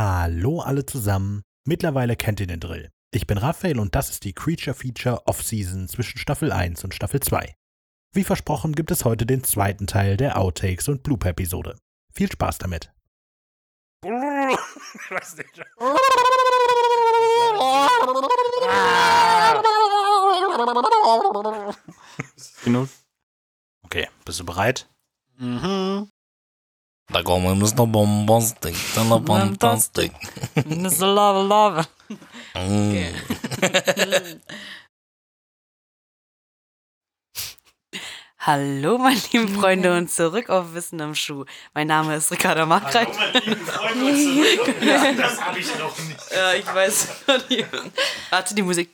Hallo alle zusammen. Mittlerweile kennt ihr den Drill. Ich bin Raphael und das ist die Creature Feature Off-Season zwischen Staffel 1 und Staffel 2. Wie versprochen gibt es heute den zweiten Teil der Outtakes und Bloop-Episode. Viel Spaß damit. Ich weiß nicht. Genug. Okay, bist du bereit? Mhm. Da kommen Mr. Bombastic, Mr. Bombastic. Mr. Love Love. Mm. Hallo, meine lieben Freunde und zurück auf Wissen am Schuh. Mein Name ist Ricarda Markreit. Das habe ich noch nicht. Ja, ich weiß. Warte, die Musik.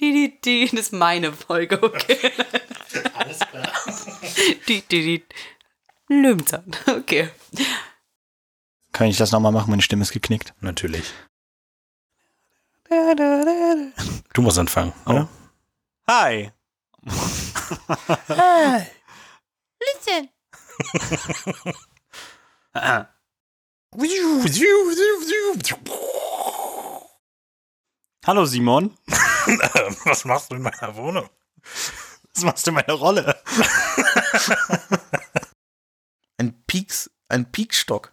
Das ist meine Folge, okay. Alles klar. Löwenzahn, okay. Kann ich das nochmal machen? Meine Stimme ist geknickt. Natürlich. Du musst anfangen, oder? Hi. Listen. Ah. Hallo Simon. Was machst du in meiner Wohnung? Was machst du in meiner Rolle? Ein ein Piekstock.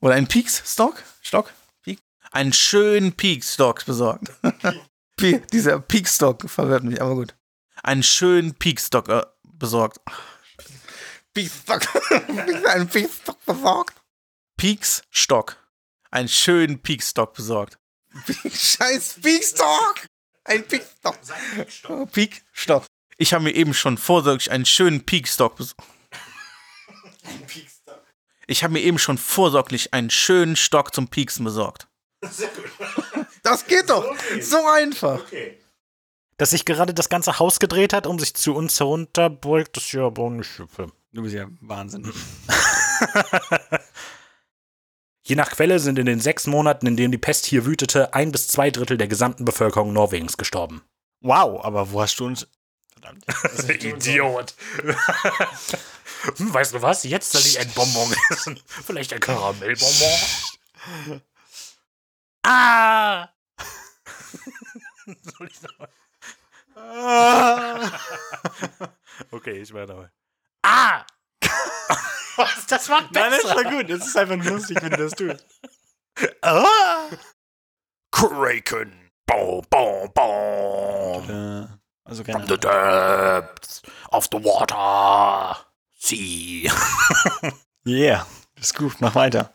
Oder ein Pieksstock? Stock? Piek? Einen schönen Piekstock besorgt. Pi- Dieser Piekstock verwirrt mich, aber gut. Einen schönen Piekstock äh, besorgt. Piekstock. einen Piekstock besorgt. Pieksstock. Einen schönen Piekstock besorgt. Scheiß Piekstock! Ein Piekstock. Oh, Piekstock. Ich habe mir eben schon vorsorglich einen schönen Piekstock besorgt. Ich habe mir eben schon vorsorglich einen schönen Stock zum Pieksen besorgt. Das geht doch. So einfach. Dass sich gerade das ganze Haus gedreht hat, um sich zu uns herunterbeugt, das ist ja aber nicht. Du bist ja Wahnsinn. Je nach Quelle sind in den sechs Monaten, in denen die Pest hier wütete, ein bis zwei Drittel der gesamten Bevölkerung Norwegens gestorben. Wow, aber wo hast du uns. Verdammt. Idiot. Hm, weißt du was? Jetzt soll ich ein Bonbon essen. Vielleicht ein Karamellbonbon. ah! soll ich nochmal? Okay, ich werde dabei. Ah! was? Das war Nein, das besser. war gut. Es ist einfach nur lustig, wenn du das tust. Ah! Kraken. Boom, boom, boom. Äh, also From keine the depths of the water. Sea. Yeah, ist gut, mach weiter.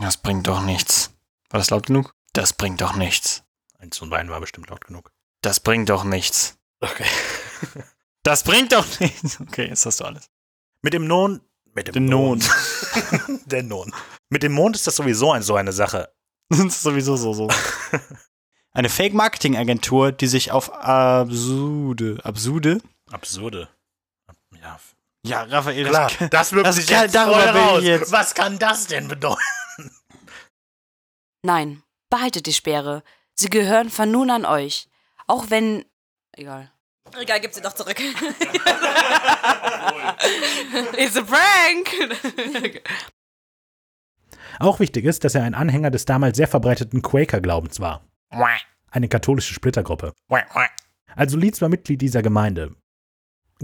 Das bringt doch nichts. War das laut genug? Das bringt doch nichts. Eins und Wein war bestimmt laut genug. Das bringt doch nichts. Okay. Das bringt doch nichts. Okay, jetzt hast du alles. Mit dem Non. Mit dem Den Mond. Der Non. Mit dem Mond ist das sowieso ein, so eine Sache. Das ist sowieso so so. Eine Fake-Marketing-Agentur, die sich auf absurde, absurde? Absurde. Ja, Ja, Raphael, klar. das, Das wirkt das sich kann- jetzt darüber raus. jetzt- Was kann das denn bedeuten? Nein, behaltet die Speere. Sie gehören von nun an euch. Auch wenn. Egal. Egal, gib sie doch zurück. It's a prank! Auch wichtig ist, dass er ein Anhänger des damals sehr verbreiteten Quaker-Glaubens war. Eine katholische Splittergruppe. Also Leeds war Mitglied dieser Gemeinde.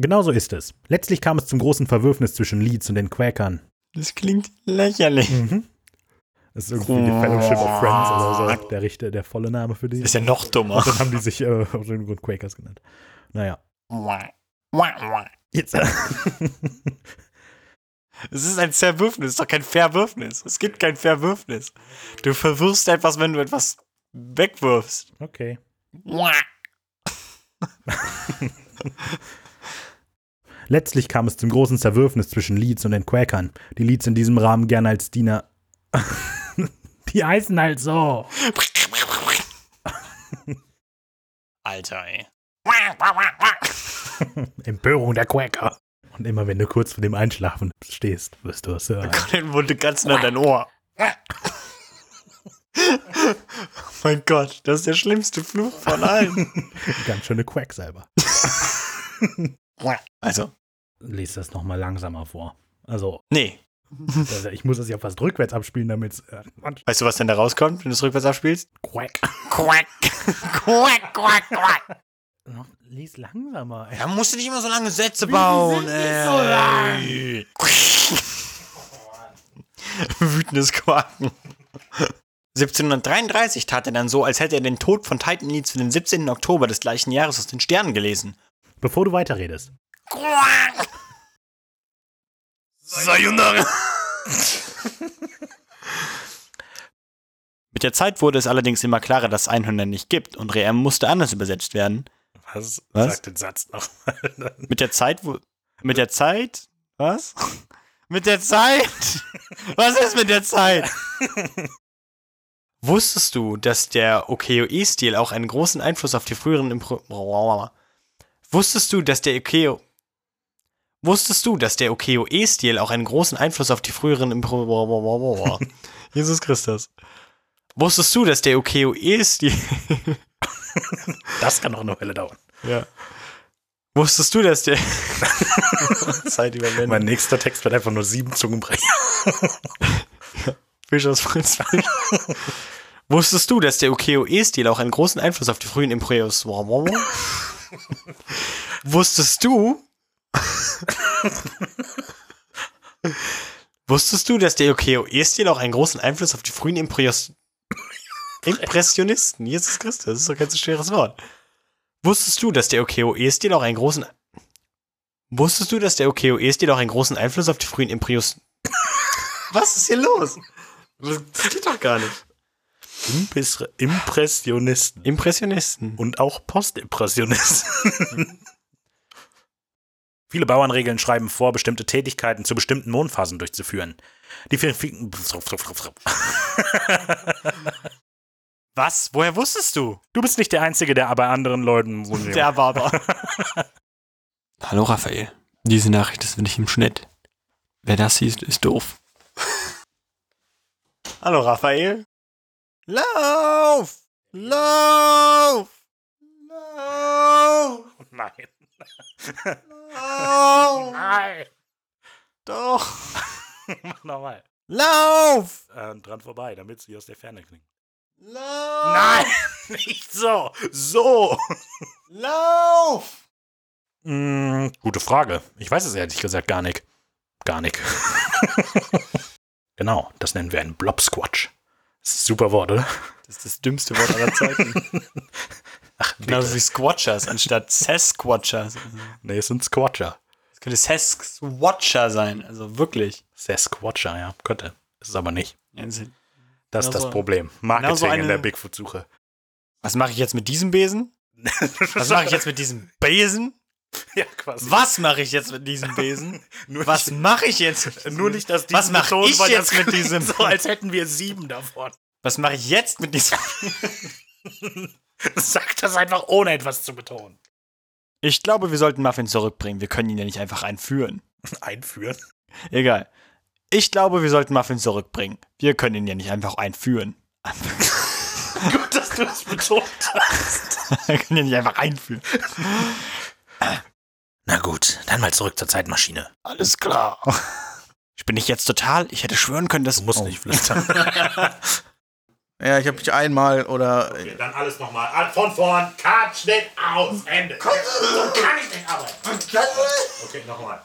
Genauso ist es. Letztlich kam es zum großen Verwürfnis zwischen Leeds und den Quäkern. das klingt lächerlich. Mhm. Das ist irgendwie die Fellowship of Friends oder so. Der, Richter, der volle Name für die. Das ist ja noch dummer. Und dann haben die sich äh, aus dem Grund Quakers genannt. Naja. Jetzt. Es ist ein Zerwürfnis, doch kein Verwürfnis. Es gibt kein Verwürfnis. Du verwirfst etwas, wenn du etwas wegwirfst. okay. Letztlich kam es zum großen Zerwürfnis zwischen Leeds und den Quäkern, die Leeds in diesem Rahmen gerne als Diener. die heißen halt so. Alter, ey. Empörung der Quäker. Und immer wenn du kurz vor dem Einschlafen stehst, wirst du es hören. Den Mund ganz nah an dein Ohr. oh mein Gott, das ist der schlimmste Fluch von allen. Ganz schöne Quacksalber. Also, Lies das nochmal langsamer vor. Also, nee. Ich muss das ja fast rückwärts abspielen, damit äh, Weißt du, was denn da rauskommt, wenn du es rückwärts abspielst? Quack. Quack. Quack, quack, quack. Noch, lies langsamer. ey. Da musst du nicht immer so lange Sätze bauen, ey. Wütendes Quaken. 1733 tat er dann so, als hätte er den Tod von Titan Leeds für den 17. Oktober des gleichen Jahres aus den Sternen gelesen. Bevor du weiterredest. Sayonara. Mit der Zeit wurde es allerdings immer klarer, dass es Einhörner nicht gibt und Reem musste anders übersetzt werden. Was? Was? Sag den Satz noch. Mit der Zeit, wo, mit der Zeit, was? Mit der Zeit? Was ist mit der Zeit? Wusstest du, dass der Ukiyo-E-Stil auch einen großen Einfluss auf die früheren Impro Wusstest du, dass der Ukiyo Wusstest du, dass der Ukiyo-E-Stil auch einen großen Einfluss auf die früheren Impro Jesus Christus. Wusstest du, dass der Ukiyo-E-Stil Das kann noch eine Weile dauern. ja. Wusstest du, dass der Zeit überwenden. Mein nächster Text wird einfach nur sieben Zungenbrecher. Fisch aus Fritz Fisch. Wusstest du, dass der Ukiyo-E-Stil auch einen großen Einfluss auf die frühen Imperios Wusstest du? Wusstest du, dass der Ukiyo-E-Stil auch einen großen Einfluss auf die frühen Imperios Impressionisten, Jesus Christus, das ist doch kein so schweres Wort. Wusstest du, dass der Ukiyo-E-Stil auch einen großen Wusstest du, dass der Ukiyo-E-Stil auch einen großen Einfluss auf die frühen Imperios Was ist hier los? Das geht doch gar nicht. Impis- Impressionisten. Impressionisten. Und auch Postimpressionisten. Viele Bauernregeln schreiben vor, bestimmte Tätigkeiten zu bestimmten Mondphasen durchzuführen. Die vier- Was? Woher wusstest du? Du bist nicht der Einzige, der bei anderen Leuten Der war aber. Hallo Raphael. Diese Nachricht ist nicht im Schnitt. Wer das sieht, ist doof. Hallo Raphael. Lauf! Lauf! Lauf! Nein. Lauf! Nein. Doch! Mach nochmal. Lauf! Äh, dran vorbei, damit sie aus der Ferne klingen. Lauf! Nein, nicht so. So. Lauf! Hm, gute Frage. Ich weiß es ehrlich gesagt gar nicht. Gar nicht. genau, das nennen wir einen Blob-Squatch. Das ist ein super Wort, oder? Das ist das dümmste Wort aller Zeiten. Ach, Genauso wie Squatchers anstatt Sasquatchers. Nee, es sind Squatcher. Das könnte Sasquatcher sein, also wirklich. Sasquatcher, ja, könnte. Ist es aber nicht. Das ist Genau das so- Problem. Marketing genau so eine- in der Bigfoot-Suche. Was mache ich jetzt mit diesem Besen? Was mache ich jetzt mit diesem Besen? Ja, quasi. Was mache ich jetzt mit diesem Besen? Nur Was mache ich jetzt? mit diesem- nur nicht, dass die Was mache ich jetzt mit diesem? So, als hätten wir sieben davon. Was mache ich jetzt mit diesem? Sag das einfach, ohne etwas zu betonen. Ich glaube, wir sollten Muffin zurückbringen. Wir können ihn ja nicht einfach einführen. Einführen. Egal. Ich glaube, wir sollten Muffin zurückbringen. Wir können ihn ja nicht einfach einführen. Gut, dass du das betont hast. Wir können ihn nicht einfach einführen. Na gut, dann mal zurück zur Zeitmaschine. Alles klar. Ich bin nicht jetzt total. Ich hätte schwören können, dass. Du musst Oh. nicht flüstern. Ja, ich habe mich einmal oder dann alles nochmal. Von vorn. Cut, Schnitt, aus, Ende. So kann ich nicht arbeiten. Okay, nochmal.